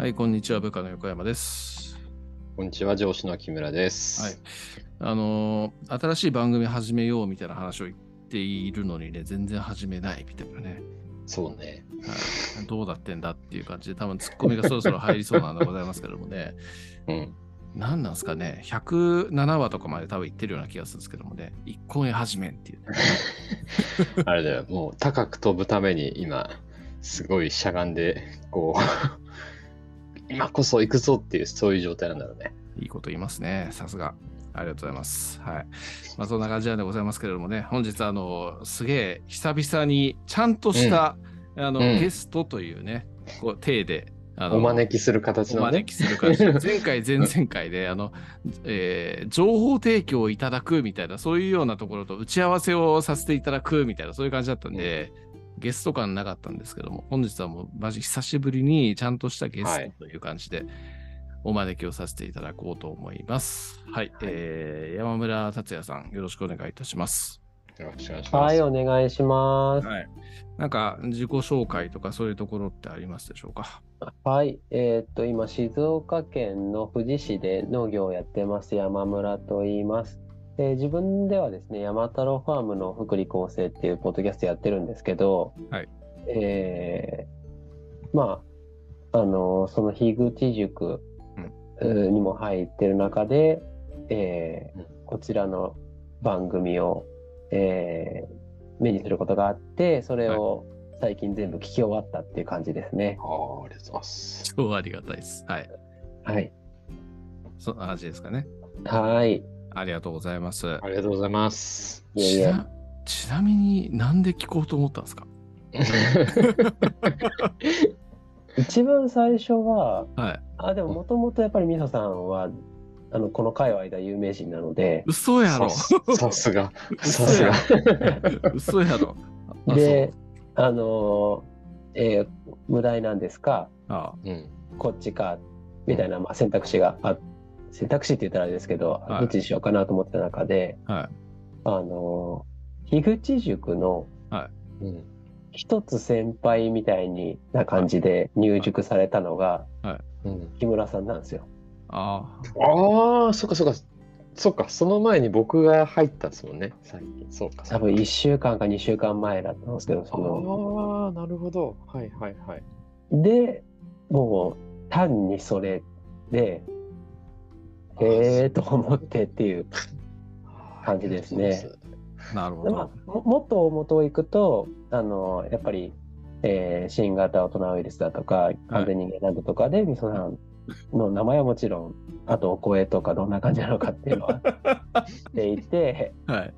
はい、こんにちは、部下の横山です。こんにちは、上司の木村です。はい。あのー新しい番組始めようみたいな話を言っているのにね、全然始めないみたいなね。そうね。はい、どうなってんだっていう感じで、多分ツッコミがそろそろ入りそうなんでございますけどもね。うん。何なんですかね、107話とかまで多分言ってるような気がするんですけどもね、一個目始めんっていうね。あれだよ、もう高く飛ぶために今、すごいしゃがんで、こう、今こそ行くぞっていう、そういう状態なんだろうね。いいこと言いますね、さすが。ありがとうございます。はい。まあ、そんな感じなんでございますけれどもね、本日、あの、すげえ、久々に、ちゃんとした、あの、うんゲストというね、こう、体で、あのお招きする形のねお招。きする感じで前回、前々回で、あの、えー情報提供をいただくみたいな、そういうようなところと打ち合わせをさせていただくみたいな、そういう感じだったんで、ゲスト感なかったんですけども、本日はもう、マジ久しぶりにちゃんとしたゲスはいトという感じで、お招きをさせていただこうと思います。はい、えー山村達也さん、よろしくお願いいたします。よろしくお願いします。はい、お願いします。はい。なんか、自己紹介とかそういうところってありますでしょうか？はい、えーっと、今、静岡県の富士市で農業をやってます、山村と言います。で自分ではですね、山太郎ファームの福利厚生っていうポッドキャストやってるんですけど、はいえーまあ、あの、その樋口塾うんにも入ってる中で、えーうんこちらの番組を、えー目にすることがあって、それを最近全部聞き終わったっていう感じですね。あーありがとうございます。超ありがたいです。はい。はい。そんな感じですかね。はい。ありがとうございます。ありがとうございます。いえいえ。ちなちなみになんで聞こうと思ったんですか？一番最初は、はい。あ、でももともとやっぱりみそさんは、あの、この界隈では有名人なので、嘘やろささすが。さ嘘すやが。嘘やろあ で、あのーえー無題なんですか、そうあうん。こっちか、みたいな、まあ、選択肢があ選択肢って言ったらあれですけど、はいどっちにしようかなと思ってた中で、あはい。あのー樋口塾のうん。一つ先輩みたいにな感じで入塾されたのがうん、木村さんなんですよ。あああ、そっかそっか。そっか、その前に僕が入ったんですもんね、最近。そうか。多分1週間か2週間前だったんですけど、そのああ、なるほど。はいはいはい。で、もう単にそれで、へえと思ってっていう。感じですねあ、なるほでまど。あ、ももっと元を行くと、あの、やっぱり、えー新型大人ウイルスだとか、完全人間ランドとかで、みそさんの名前はもちろん、あとお声とかどんな感じなのかっていうのは 知っていて、はい。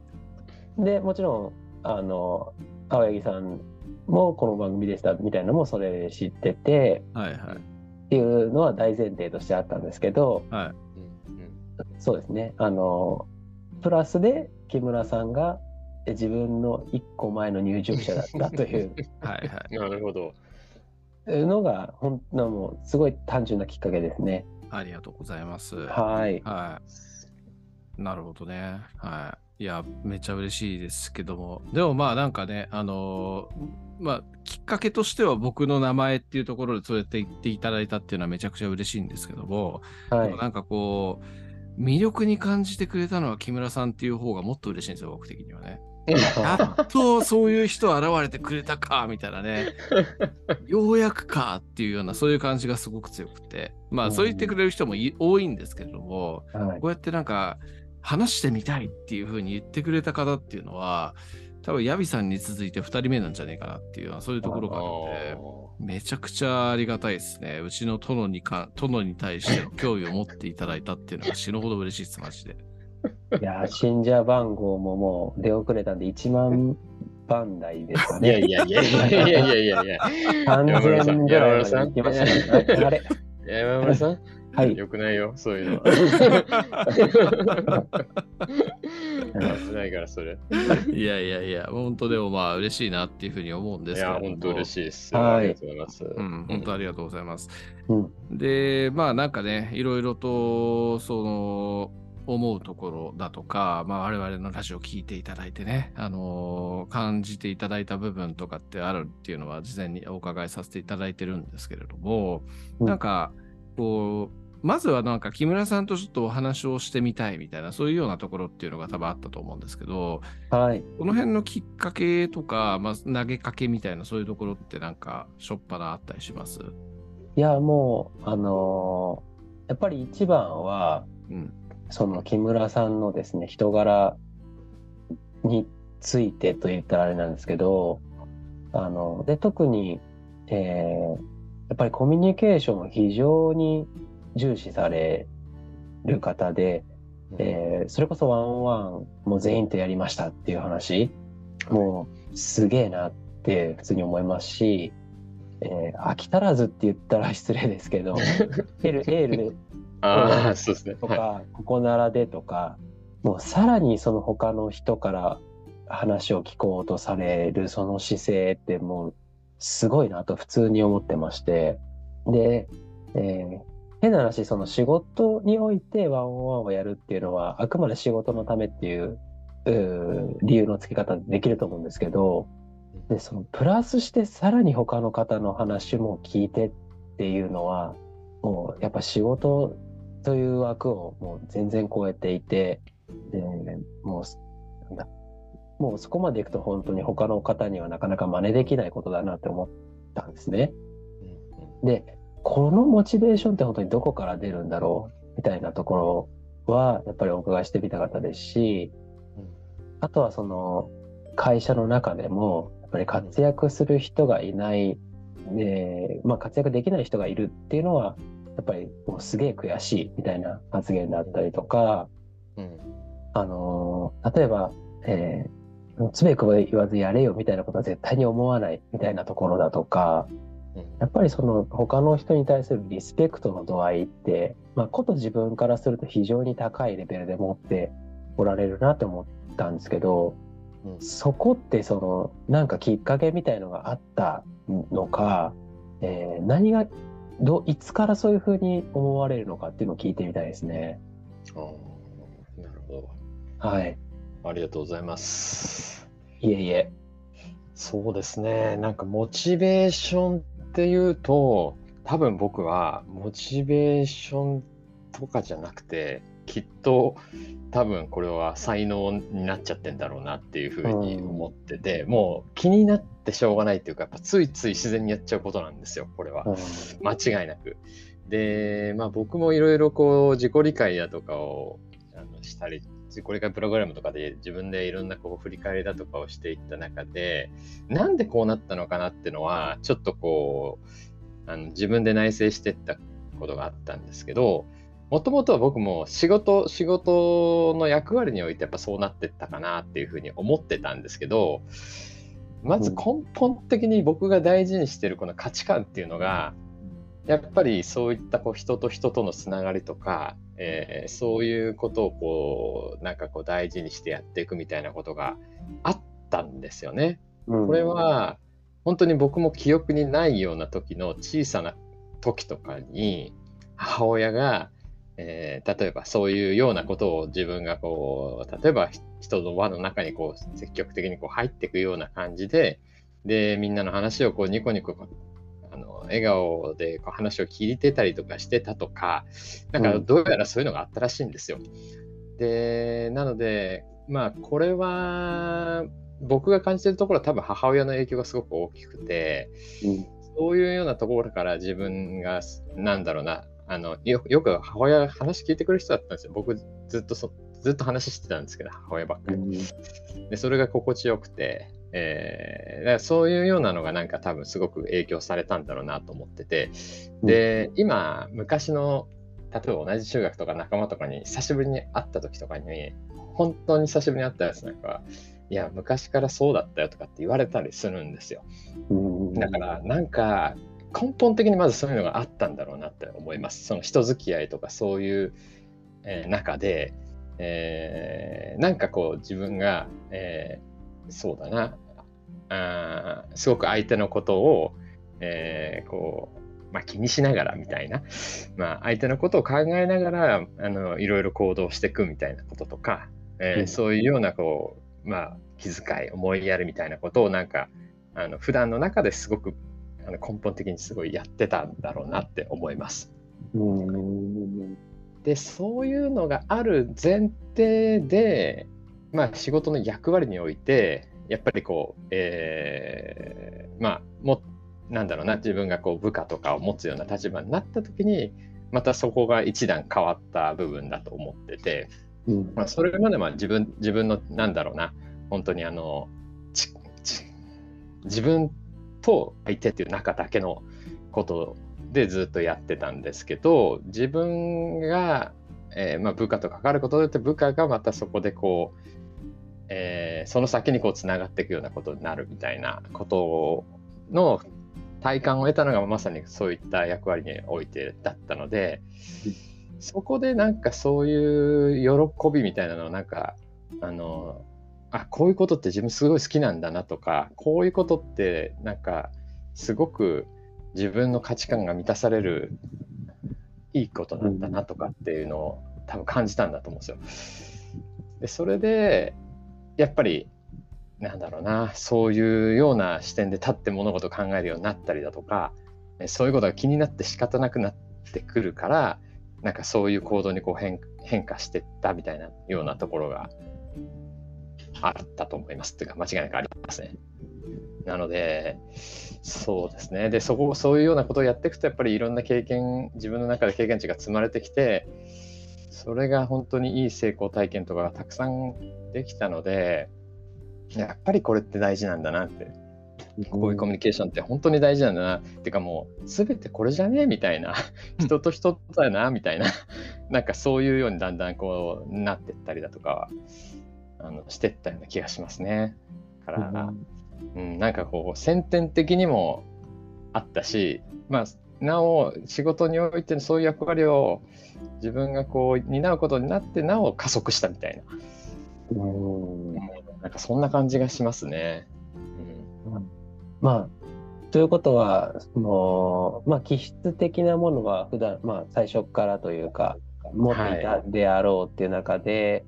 で、もちろん、あの、青柳さんもこの番組でしたみたいなのもそれで知ってて、はいはい。っていうのは大前提としてあったんですけど、はそうですね。あの、プラスで木村さんがえ自分の一個前の入塾者だったという はいはい。なるほど。のが、本当もうすごい単純なきっかけですね。ありがとうございます。はい。はい。なるほどね。はい。いや、めっちゃ嬉しいですけども。でもまあなんかね、あのーまあ、きっかけとしては僕の名前っていうところでそうやって言っていただいたっていうのはめちゃくちゃ嬉しいんですけども、はいでも。なんかこう、魅力に感じてくれたのは木村さんっていう方がもっと嬉しいんですよ、僕的にはね。やっとそういう人現れてくれたか、みたいなね。ようやくかっていうような、そういう感じがすごく強くて。まあ、そう言ってくれる人もい多いんですけれども、はいこうやってなんか、話してみたいっていうふうに言ってくれた方っていうのは、多分、ヤビさんに続いて2人目なんじゃねえかなっていうような、そういうところがあるので、めちゃくちゃありがたいですね。うちの殿にか、殿に対しての興味を持っていただいたっていうのが死ぬほど嬉しいです、マジで。いや、信者番号ももう出遅れたんで1万番台ですかいやね。いやいやいやいやいやいやいや。3000ぐらいまで行きましたね。ああれ？山村さん、はい。よくないよ、そういうのは。危ないから、それ。いやいやいや、本当でもまあ嬉しいなっていうふうに思うんでいや、すけれども。本当嬉しいです。はいありがとうございます。うん、本当ありがとうございます。うん。で、まあなんかね、いろいろと、その、思うところだとか、まあ、我々のラジオを聞いていただいてね、あのー感じていただいた部分とかってあるっていうのは事前にお伺いさせていただいてるんですけれども、うんなんかこうまずはなんか木村さんとちょっとお話をしてみたいみたいなそういうようなところっていうのが多分あったと思うんですけどはい。この辺のきっかけとか、まあ、投げかけみたいなそういうところってなんかしょっぱなあったりします？いや、もう、あのーやっぱり一番は、うんその木村さんのですね、人柄についてと言ったらあれなんですけど、あの、で、特に、えーやっぱりコミュニケーションを非常に重視される方で、えーそれこそワンワンもう全員とやりましたっていう話、もうすげえなって普通に思いますし、えー飽き足らずって言ったら失礼ですけど、エール、エールでああ、そうですね。とはい。か、ここならでとか、もうさらにその他の人から話を聞こうとされるその姿勢ってもうすごいなと普通に思ってまして、で、えー変な話、その仕事においてワンオンワンをやるっていうのは、あくまで仕事のためっていう理由の付け方できると思うんですけど、で、そのプラスしてさらに他の方の話も聞いてっていうのは、もうやっぱ仕事という枠をもう全然超えていて、で、もう、なんだ、もうそこまでいくと本当に他の方にはなかなか真似できないことだなって思ったんですね。で、このモチベーションって本当にどこから出るんだろう？みたいなところはやっぱりお伺いしてみたかったですし、あとはその会社の中でもやっぱり活躍する人がいない、えーまあ、活躍できない人がいるっていうのはやっぱりもうすげえ悔しいみたいな発言だったりとか、うん。あのー例えば、えー、つべこべ言わずやれよみたいなことは絶対に思わないみたいなところだとか、やっぱりその他の人に対するリスペクトの度合いって、まあ、こと自分からすると非常に高いレベルで持っておられるなって思ったんですけど、うんそこってそのなんかきっかけみたいのがあったのか、えー何がどいつからそういうふうに思われるのかっていうのを聞いてみたいですね。あーなるほはい。ど。ありがとうございます。いえいえ。そうですね。なんかモチベーションっていうと、多分僕はモチベーションとかじゃなくて、きっと多分これは才能になっちゃってんだろうなっていうふうに思ってて、もう気になってしょうがないっていうか、やっぱついつい自然にやっちゃうことなんですよ、これは。うん間違いなく。で、まあ僕もいろいろこう自己理解だとかをあのしたり、自己理解プログラムとかで自分でいろんなこう振り返りだとかをしていった中で、なんでこうなったのかなっていうのは、ちょっとこう、あの自分で内省していったことがあったんですけど、もともとは僕も仕事、仕事の役割においてやっぱそうなってったかなっていうふうに思ってたんですけど、まず根本的に僕が大事にしてるこの価値観っていうのが、やっぱりそういったこう人と人とのつながりとか、えーそういうことをこうなんかこう大事にしてやっていくみたいなことがあったんですよね。うんこれは本当に僕も記憶にないような時の小さな時とかに母親が、えー例えばそういうようなことを自分がこう例えばひ人の輪の中にこう積極的にこう入っていくような感じででみんなの話をこうニコニコあの笑顔でこう話を聞いてたりとかしてたとかなんかうんどうやらそういうのがあったらしいんですよ。でなのでまあこれは僕が感じてるところは多分母親の影響がすごく大きくてうんそういうようなところから自分がなんだろうなあのよよく母親が話聞いてくる人だったんですよ。僕ずっとそずっと話してたんですけど母親ばっかり。でそれが心地よくて、えーだからそういうようなのがなんか多分すごく影響されたんだろうなと思ってて。で今昔の例えば同じ中学とか仲間とかに久しぶりに会った時とかに本当に久しぶりに会ったやつなんかいや昔からそうだったよとかって言われたりするんですよ。うん。だからなんか根本的にまずそういうのがあったんだろうなって思います。その人付き合いとかそういう、えー中で、えーなんかこう自分が、えーそうだなあーすごく相手のことを、えーこまあ、気にしながらみたいな、まあ、相手のことを考えながらあのいろいろ行動していくみたいなこととか、えーうんそういうようなこう、まあ、気遣い思いやるみたいなことをなんかあの普段の中ですごくあの根本的にすごいやってたんだろうなって思います。うん。でそういうのがある前提で、まあ、仕事の役割においてやっぱりこう、えーまあもなんだろうな自分がこう部下とかを持つような立場になった時にまたそこが一段変わった部分だと思ってて、うん。まあ、それまでは自分自分のなんだろうな本当にあのちち自分と相手っていう中だけのことでずっとやってたんですけど自分が、えーまあ、部下と関わることによって部下がまたそこでこう、えーその先にこうつながっていくようなことになるみたいなことの体感を得たのがまさにそういった役割においてだったのでそこでなんかそういう喜びみたいなのをなんかあのあこういうことって自分すごい好きなんだなとかこういうことってなんかすごく自分の価値観が満たされるいいことなんだなとかっていうのを多分感じたんだと思うんですよ。でそれでやっぱりなんだろうなそういうような視点で立って物事を考えるようになったりだとかそういうことが気になって仕方なくなってくるからなんかそういう行動にこう変変化してったみたいなようなところがあったと思いますっていうか間違いなくありますね。なのでそうですねでそこそういうようなことをやっていくとやっぱりいろんな経験自分の中で経験値が積まれてきてそれが本当にいい成功体験とかがたくさんできたのでやっぱりこれって大事なんだなって。こういうコミュニケーションって本当に大事なんだな。っていうかもう全てこれじゃね？えみたいな。人と人だよなみたいな。なんかそういうようにだんだんこうなってったりだとかはあのしてったような気がしますね。から、うん、なんかこう先天的にもあったし、まあ、なお仕事においてのそういう役割を自分がこう担うことになってなお加速したみたいな、うんなんかそんな感じがしますね。まあ、ということは、その、まあ、気質的なものは普段、まあ、最初からというか、持っていたであろうっていう中で、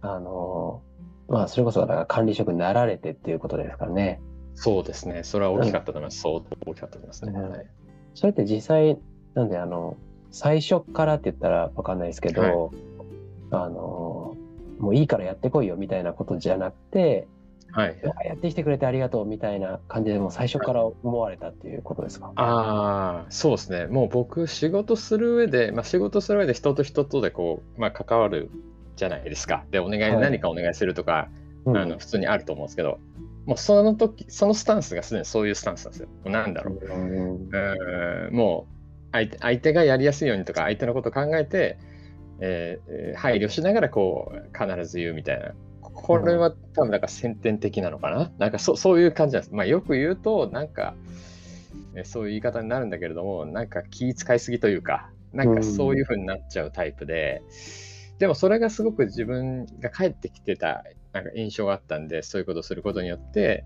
あの、まあ、それこそだから管理職になられてっていうことですかね。そうですね。それは大きかったと思います。相当大きかったと思いますね。うんはいそれって実際、なんで、あの、最初からって言ったらわかんないですけど、はいあの、もういいからやってこいよみたいなことじゃなくて、はい。あやってきてくれてありがとうみたいな感じでもう最初から思われたっていうことですか？ああ、そうですね。もう僕、仕事する上で、まあ、仕事する上で人と人とでこう、まあ、関わるじゃないですか。で、お願い、はい何かお願いするとか、うんあの普通にあると思うんですけど、もうその時、そのスタンスがすでにそういうスタンスなんですよ。なんだろう。うんもう相手、相手がやりやすいようにとか、相手のことを考えて、えーえー配慮しながらこう、必ず言うみたいな。これは多分なんか先天的なのかな？なんかそそういう感じなんです。まあよく言うと、なんか、えーそういう言い方になるんだけれども、なんか気遣いすぎというか、なんかそういう風になっちゃうタイプで、でもそれがすごく自分が帰ってきてたなんか印象があったんで、そういうことをすることによって、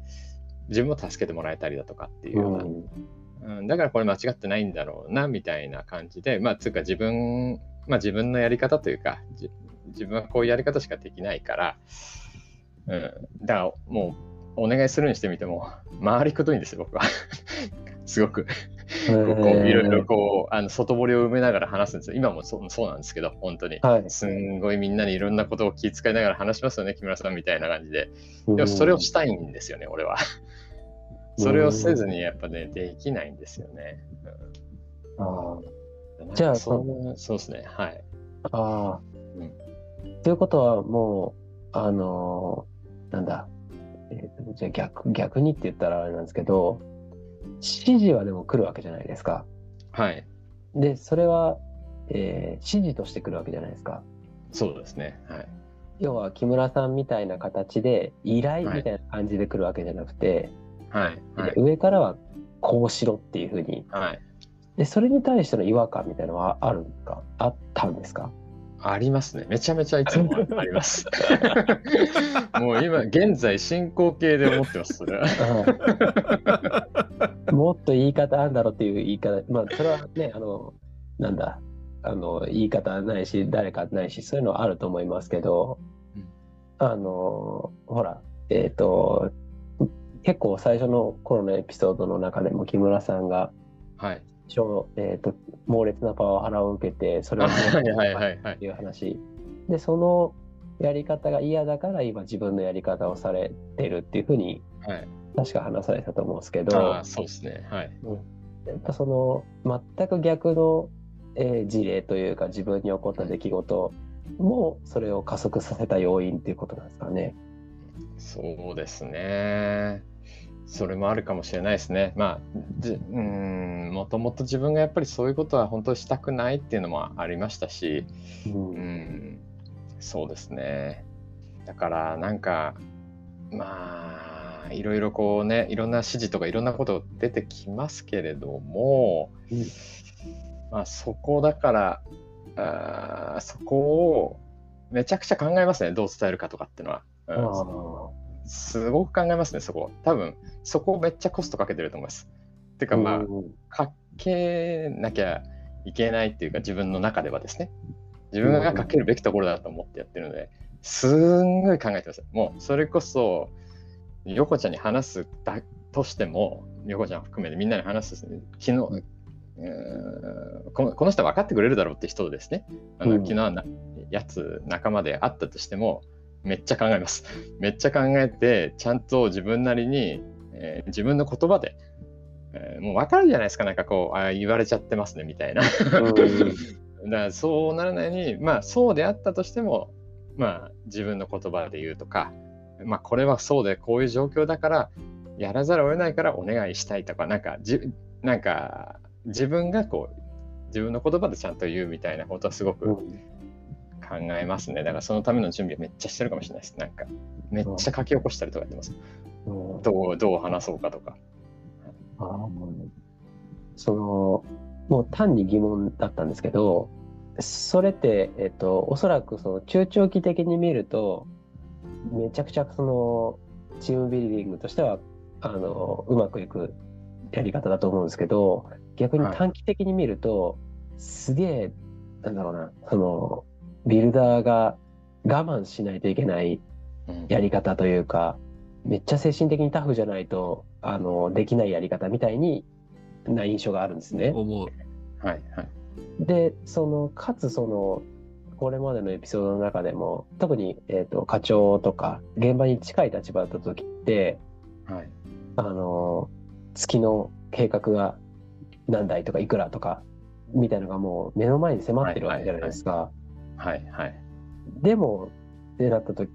自分も助けてもらえたりだとかっていうような、うん、だからこれ間違ってないんだろうなみたいな感じで、まあ、つうか自分、まあ自分のやり方というか、じ自分はこういうやり方しかできないから、うん、だからもうお願いするにしてみても、回りくどいんですよ、僕は。すごく。こういろいろこう、あの外堀を埋めながら話すんですよ。今もそうそうなんですけど、本当に。はい。すんごいみんなにいろんなことを気遣いながら話しますよね、木村さんみたいな感じで。でもそれをしたいんですよね、俺は。それをせずにやっぱね、できないんですよね。うんじゃあそうそうですね、はい。あうんー。ということはもう、あのーなんだ、えーとじゃあ逆逆にって言ったらあれなんですけど、指示はでも来るわけじゃないですか。はい。で、それは、えー指示として来るわけじゃないですか。そうですね。はい。要は木村さんみたいな形で依頼はいみたいな感じで来るわけじゃなくて、はい。はい。上からはこうしろっていうふうにはい。でそれに対しての違和感みたいなのはあるんか？あったんですか？ありますね。めちゃめちゃいつもあります。もう今、現在進行形で思ってます、それは。もっと言い方あるんだろうっていう言い方、まあ、それはね、あの、なんだ、あの、言い方ないし、誰かないし、そういうのはあると思いますけど、うんあの、ほら、えっ、と、結構最初の頃のエピソードの中でも木村さんが、はい。超えー、と猛烈なパワハラを受けて、それを はいはいはいはいっていう話。で、そのやり方が嫌だから今自分のやり方をされてるっていうふうにはい。確か話されたと思うんですけど、そうですね。はい。やっぱその全く逆の、えー事例というか自分に起こった出来事もそれを加速させた要因っていうことなんですかね。そうですね。それもあるかもしれないですね。まあ、じうーん、もともと自分がやっぱりそういうことは本当にしたくないっていうのもありましたし、うんうん、そうですね。だからなんか、まあ、いろいろこうね、いろんな指示とかいろんなこと出てきますけれども、うんまあそこだから、あーそこをめちゃくちゃ考えますね、どう伝えるかとかっていうのは。うんあすごく考えますね、そこ。多分、そこめっちゃコストかけてると思います。てーか、まあ、うんかけなきゃいけないっていうか、自分の中ではですね。自分がかけるべきところだと思ってやってるので、すんごい考えてます。もう、それこそ、横ちゃんに話すだとしても、横ちゃん含めてみんなに話す、昨日、うーんこのこの人は分かってくれるだろうって人ですね。あのうん昨日やつ仲間であったとしても、めっちゃ考えます。めっちゃ考えて、ちゃんと自分なりに、えー自分の言葉で、えーもう分かるじゃないですか、なんかこう、あー言われちゃってますねみたいな。だからそうならないに、まあそうであったとしても、まあ自分の言葉で言うとか、まあこれはそうでこういう状況だから、やらざるを得ないからお願いしたいとか、なんかじなんか自分がこう、自分の言葉でちゃんと言うみたいなことはすごくうん考えますね。だからそのための準備はめっちゃしてるかもしれないです。なんか、めっちゃ書き起こしたりとかやってます。うんどう、どう話そうかとか。あーそのもう単に疑問だったんですけどそれって、えっと、おそらくその中長期的に見るとめちゃくちゃそのチームビルディングとしてはあのうまくいくやり方だと思うんですけど逆にはい短期的に見ると、すげえなんだろうなそのビルダーが我慢しないといけないうんやり方というかめっちゃ精神的にタフじゃないとあのできないやり方みたいにな印象があるんですね。思う。はい、はい。でそのかつそのこれまでのエピソードの中でも特に、えー、と課長とか現場に近い立場だった時ってはい。あの月の計画が何台とかいくらとかみたいなのがもう目の前に迫ってるわけじゃないですか。はい、はい。でもってなった時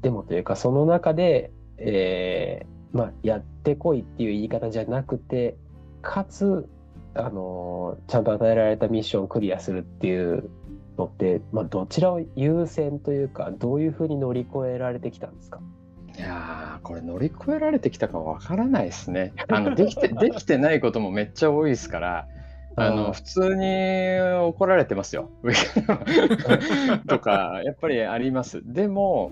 でもというかその中で、えーまあ、やってこいっていう言い方じゃなくてかつ、あのーちゃんと与えられたミッションをクリアするっていうのって、まあ、どちらを優先というかどういうふうに乗り越えられてきたんですか？いやーこれ乗り越えられてきたかわからないですね。あのできてできてないこともめっちゃ多いですから、あの普通に怒られてますよ。とかやっぱりあります。でも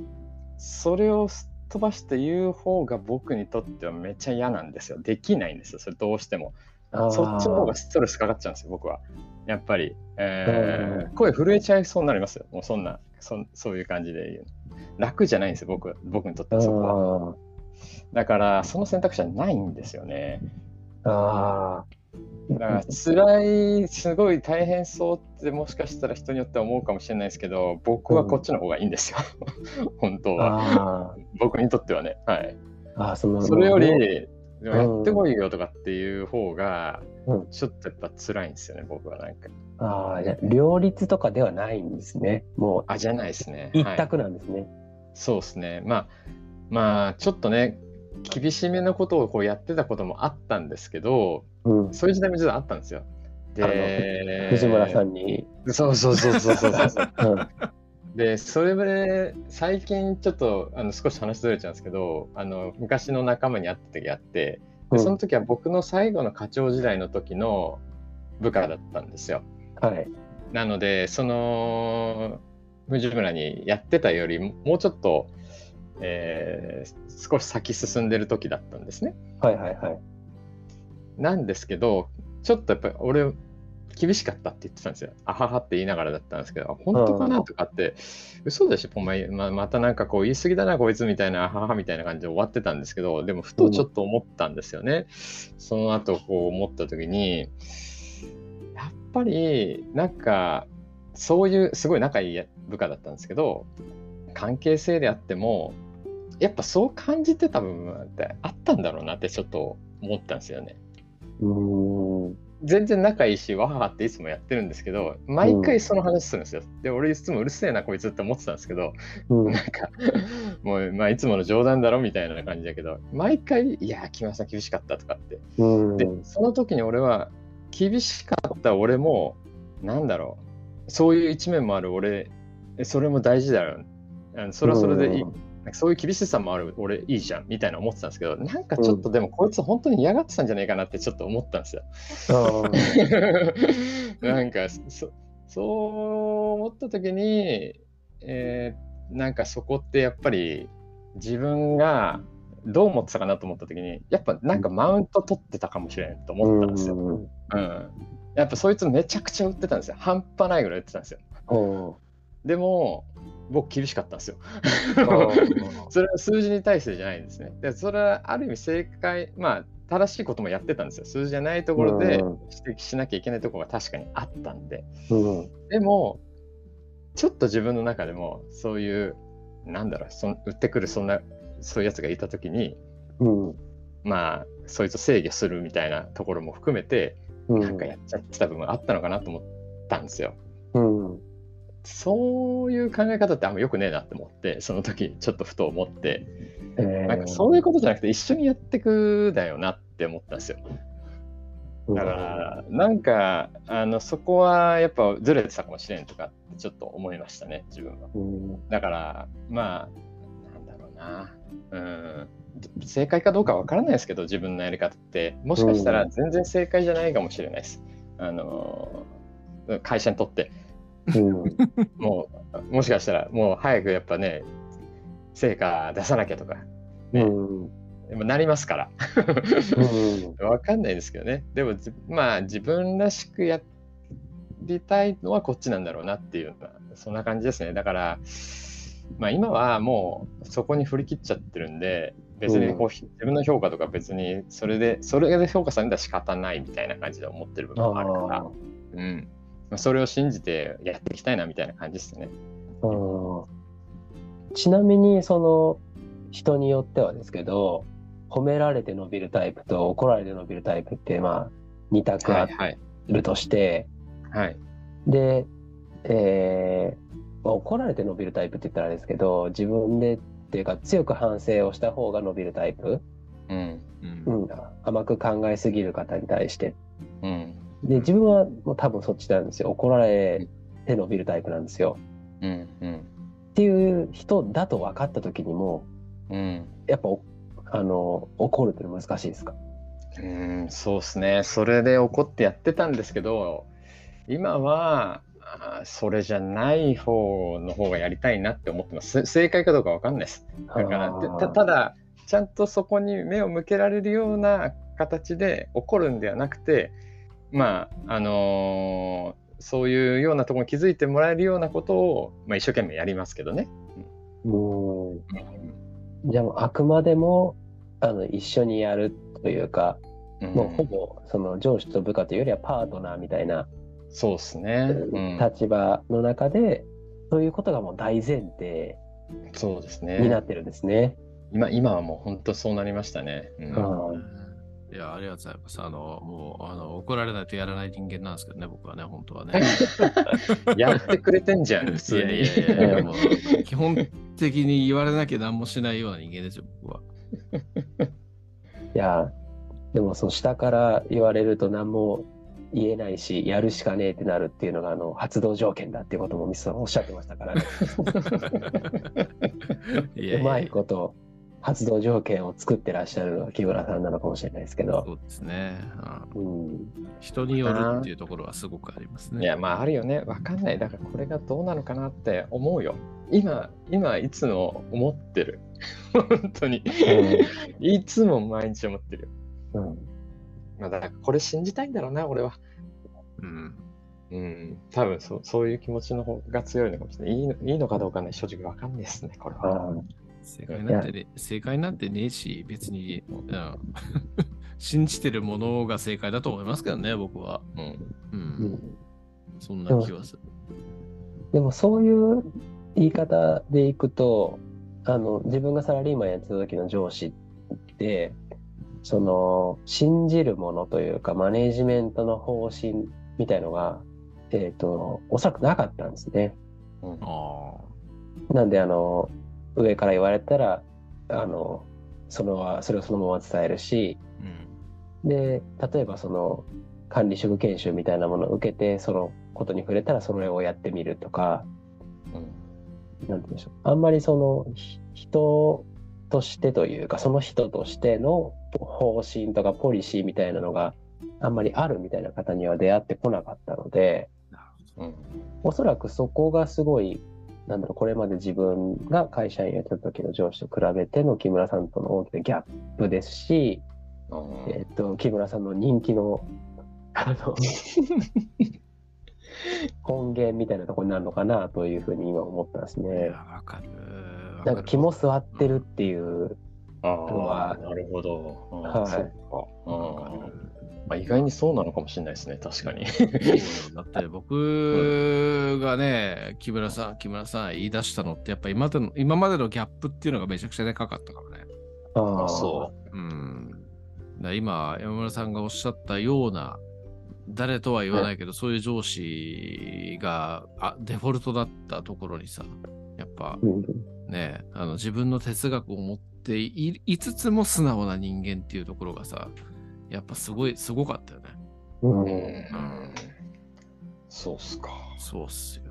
それをすっ飛ばして言う方が僕にとってはめっちゃ嫌なんですよ。できないんですよ。それどうしても。そっちの方がストレスかかっちゃうんですよ、僕は。やっぱり、えーうん声震えちゃいそうになりますよ。もうそんな、そそういう感じで言う。楽じゃないんですよ、僕は僕にとってはそこは。だから、その選択肢はないんですよね。あーだから、辛い、すごい大変そうって、もしかしたら人によっては思うかもしれないですけど、僕はこっちの方がいいんですよ。本当は。僕にとってはね。はい。あーそのそれより、んでもやってこいよとかっていう方がうん、ちょっとやっぱ辛いんですよね、僕はなんか。あーじゃあ両立とかではないんですねもうあ、じゃないですね。はい一択なんですね、そうですね。まあ、まあ、ちょっとね、厳しめのことをこうやってたこともあったんですけど、うんそういう時代も実はあったんですよ。で、藤村さんに、そうそうそうそうそうそう。うんで、それで、最近ちょっとあの少し話ずれちゃうんですけど、あの昔の仲間に会った時あって、でその時は僕の最後の課長時代の時の部下だったんですよ。はいなので、その藤村にやってたよりももうちょっと、えー少し先進んでる時だったんですね。はいはいはいなんですけど、ちょっとやっぱり俺、厳しかったって言ってたんですよ。あははって言いながらだったんですけど、本当かなとかって、嘘でしょ、お前、ままたなんかこう言い過ぎだな、こいつみたいな、あははみたいな感じで終わってたんですけど、でもふとちょっと思ったんですよね。その後こう思った時に、やっぱりなんか、そういうすごい仲いい部下だったんですけど、関係性であっても、やっぱそう感じてた部分ってあったんだろうなってちょっと思ったんですよね。うん。全然仲いいし、わははっていつもやってるんですけど、毎回その話するんですよ。で、俺いつもうるせえな、こいつって思ってたんですけど、うんなんか、もう、まあ、いつもの冗談だろみたいな感じだけど、毎回、いや、木村さん厳しかったとかって。うん。で、その時に俺は、厳しかった俺も、なんだろう、そういう一面もある俺、えそれも大事だよ。あのそれはそれでいい。なんかそういう厳しさもある俺いいじゃんみたいな思ってたんですけどなんかちょっとでもこいつ本当に嫌がってたんじゃないかなってちょっと思ったんですよ。なんかそそう思った時に、えーなんかそこってやっぱり自分がどう思ってたかなと思った時にやっぱなんかマウント取ってたかもしれんと思ったんですよ。うんうん、やっぱそいつめちゃくちゃ売ってたんですよ。半端ないぐらい売ってたんですよ。うんでも僕厳しかったんですよ。うん それは数字に対してじゃないんですね。でそれはある意味正解、まあ正しいこともやってたんですよ。数字じゃないところでうん指摘しなきゃいけないところが確かにあったんで。うんでも、ちょっと自分の中でもそういう、なんだろう、そん売ってくるそんな、そういうやつがいたときに、うんまあ、そいつを制御するみたいなところも含めて、うんなんかやっちゃってた部分があったのかなと思ったんですよ。うんそういう考え方ってあんま良くねえなって思って、その時ちょっとふと思って、えーなんかそういうことじゃなくて一緒にやってくだよなって思ったんですよ。だから、なんか、あの、そこはやっぱずれてたかもしれんとかってちょっと思いましたね、自分は。うんだから、まあ、なんだろうな。うん。正解かどうかわからないですけど、自分のやり方って。もしかしたら全然正解じゃないかもしれないです。あの、会社にとって。うんもう、もしかしたら、もう早くやっぱね、成果出さなきゃとか、ねなりますから。うんわかんないですけどね。でもず、まあ、自分らしくやりたいのはこっちなんだろうなっていうそんな感じですね。だから、まあ、今はもうそこに振り切っちゃってるんで、別にこう、自分の評価とか別にそれで、それで評価されたら仕方ないみたいな感じで思ってる部分もあるから、うん。まあ、それを信じてやっていきたいなみたいな感じですね。うんちなみにその人によってはですけど褒められて伸びるタイプと怒られて伸びるタイプってまあ2択あはいはい。るとして、はい。で、えーまあ怒られて伸びるタイプって言ったらあれですけど自分でっていうか強く反省をした方が伸びるタイプ、うん。うんうん、甘く考えすぎる方に対してうん。で自分はもう多分そっちなんですよ怒られて伸びるタイプなんですようん。うん。っていう人だと分かった時にもうん。やっぱおあの怒るって難しいですか？うーん、そうですね。それで怒ってやってたんですけど、今は、それじゃない方の方がやりたいなって思ってます。せ正解かどうかわかんないです。だから、ただ、ちゃんとそこに目を向けられるような形で怒るんではなくて、まあ、あのーそういうようなところに気づいてもらえるようなことを、まあ、一生懸命やりますけどね。うんじゃあもうあくまでもあの一緒にやるというか、うんもうほぼその上司と部下というよりはパートナーみたいなそうですね。うん立場の中で、そういうことがもう大前提そうですね。になってるんですね。今今はもう本当そうなりましたね。うんうんいや、ありがとうございます。あの、もう、あの、怒られないとやらない人間なんですけどね、僕はね、本当はね。やってくれてんじゃん、普い通に。やいやいやいや、もう、基本的に言われなきゃ何もしないような人間ですよ、僕は。いやでもその下から言われると何も言えないしやるしかねえってなるっていうのがあの発動条件だっていうこともミスさんおっしゃってましたからね。いやうまいこと発動条件を作ってらっしゃるのが木村さんなのかもしれないですけど。そうですね。うんうん人によるっていうところはすごくありますね。いや、まああるよね。わかんない。だからこれがどうなのかなって思うよ。今、今、いつも思ってる。本当に。いつも毎日思ってるよ。うんまあ、だからこれ信じたいんだろうな、俺は。うん。うん。多分そそういう気持ちの方が強いのかもしれない。いいのいいのかどうかね、正直わかんないですね、これは。あ正解なんてね、正解なんてねえし、別に、うん、信じてるものが正解だと思いますけどね、僕は。うん。う。うんんそんな気はする。でもそういう言い方でいくとあの自分がサラリーマンやってた時の上司ってその信じるものというかマネージメントの方針みたいのが、えっとおそらくなかったんですね。うんあなんであの上から言われたらあのそのはそれをそのまま伝えるしあ。うん。で例えばその管理職研修みたいなものを受けてそのことに触れたらそれをやってみるとかうんなんて言うんでしょう。あんまりそのひ人としてというか、その人としての方針とかポリシーみたいなのがあんまりあるみたいな方には出会ってこなかったので、うんおそらくそこがすごい、なんだろう、これまで自分が会社員やってた時の上司と比べての木村さんとの大きなギャップですし、うんえっと、木村さんの人気の、あの、根源みたいなところになるのかなというふうに今思ったんですね。や。わかる。わなんか肝す座ってるっていう、あはあ、なるほど。うん。はいまあ、意外にそうなのかもしれないですね、確かに。だって 僕がね、木村さん、木村さん言い出したのって、やっぱ今までの今までのギャップっていうのがめちゃくちゃでかかったからね。ああそうん。だから今、山村さんがおっしゃったような、誰とは言わないけど、そういう上司があデフォルトだったところにさ、やっぱね、あの自分の哲学を持っていいつつも素直な人間っていうところがさ、やっぱすごい、すごかったよね。うんう。ん。そうっすか。そうっすよ。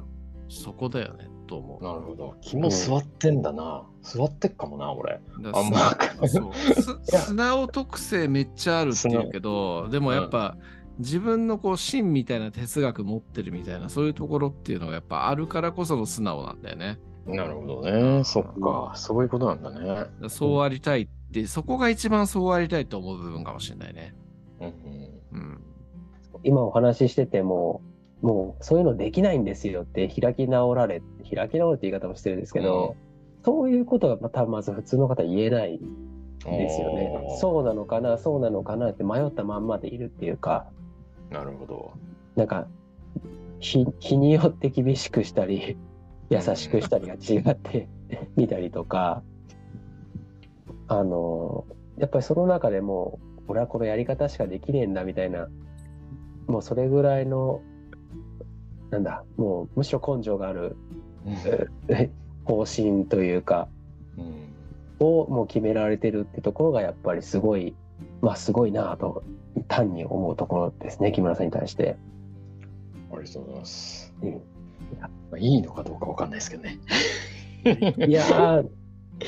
そこだよね、と思う。なるほど。肝座ってんだな。座ってっかもな、俺。だあんま そうす素直特性めっちゃあるっていうけど、でもやっぱ、自分のこう芯みたいな哲学持ってるみたいなそういうところっていうのがやっぱあるからこその素直なんだよね。なるほどね。そっか。そういうことなんだね。そうありたいって、そこが一番そうありたいと思う部分かもしれないね。うんうん。今お話ししてても、もうそういうのできないんですよって開き直られ、開き直るって言い方もしてるんですけど、そういうことがまたまず普通の方言えないんですよね。そうなのかな、そうなのかなって迷ったまんまでいるっていうか、う。なるほど。なんか日日によって厳しくしたり優しくしたりが違って みたりとかあのやっぱりその中でも俺はこのやり方しかできねえんだみたいなもうそれぐらいのなんだもうむしろ根性があるえ方針というかうんをもう決められてるってところがやっぱりすごいまあすごいなぁと単に思うところですね木村さんに対して。ありがとうございます。うんまあ、いいのかどうかわかんないですけどね。いやー、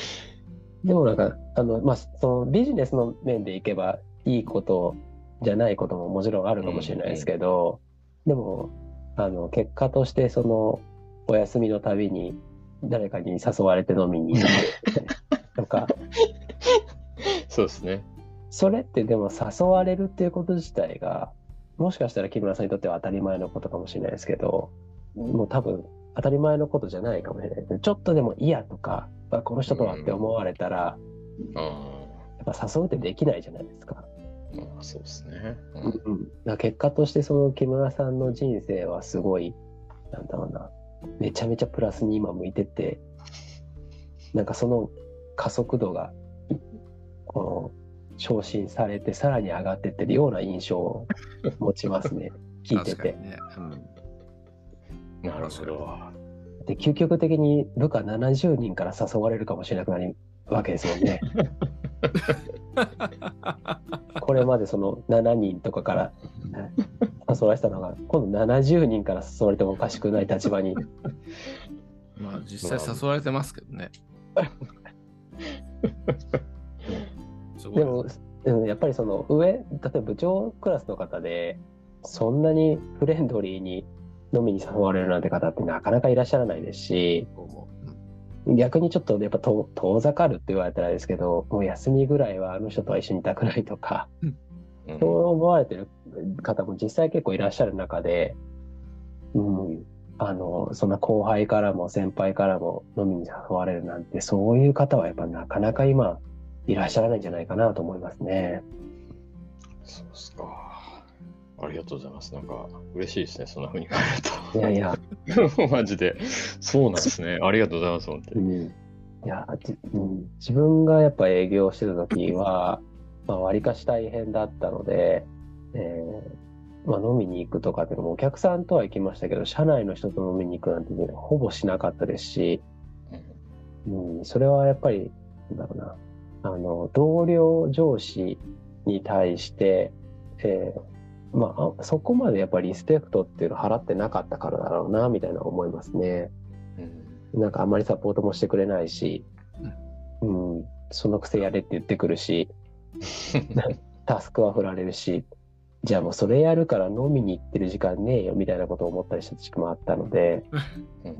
でもなんか、あの、まあ、そのビジネスの面でいけばいいことじゃないことももちろんあるかもしれないですけど、でも、あの、結果として、その、お休みのたびに誰かに誘われて飲みに行く とか、そうですね。それってでも誘われるっていうこと自体が、もしかしたら木村さんにとっては当たり前のことかもしれないですけど、もう多分当たり前のことじゃないかもしれない。ちょっとでも嫌とか、あこの人とはって思われたら、あやっぱ誘うってできないじゃないですか。ーまあ、そうですね。うんだ結果としてその木村さんの人生はすごい、なんだろうな、めちゃめちゃプラスに今向いてて、なんかその加速度が、この、昇進されてさらに上がってってるような印象を持ちますね。聞いてて。うんなるほど。で、究極的に部下70人から誘われるかもしれなくなるわけですもんね。これまでその7人とかから誘われてたのが、今度70人から誘われてもおかしくない立場に。まあ実際誘われてますけどね。でも、うん、やっぱりその上、例えば部長クラスの方で、そんなにフレンドリーに飲みに誘われるなんて方ってなかなかいらっしゃらないですし、逆にちょっとやっぱ遠遠ざかるって言われたらですけど、もう休みぐらいはあの人とは一緒にいたくないとか、うんそう思われてる方も実際結構いらっしゃる中で、うん、あの、そんな後輩からも先輩からも飲みに誘われるなんて、そういう方はやっぱなかなか今いらっしゃらないんじゃないかなと思いますね。そうですか。ありがとうございます。なんか嬉しいですね、そんな風にいやいや、言われると。マジで。そうなんですね。ありがとうございます、本当に。うん、いや、じうん、自分がやっぱ営業してた時は、まあ、割かし大変だったので、えーまあ、飲みに行くとかっていうのもお客さんとは行きましたけど、社内の人と飲みに行くなんて、ね、ほぼしなかったですし、うん、それはやっぱり、なんだろうな、あの、同僚上司に対して、えーまあ、あそこまでやっぱりリスペクトっていうのを払ってなかったからだろうな、みたいな思いますね。うんなんかあんまりサポートもしてくれないし、うん、そのくせやれって言ってくるし、タスクは振られるし、じゃあもうそれやるから飲みに行ってる時間ねえよみたいなことを思ったりした時期もあったので、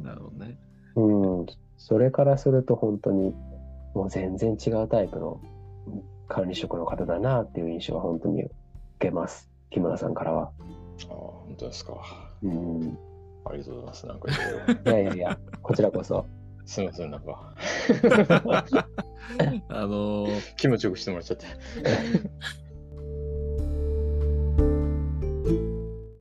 なるほどね。うん、それからすると本当にもう全然違うタイプの管理職の方だなっていう印象は本当に受けます。木村さんからは。ああ、本当ですか。うん、ありがとうございます。なんかいろいろ。いやいやいや、こちらこそ。すみません、なんか あのー 気持ちよくしてもらっちゃって。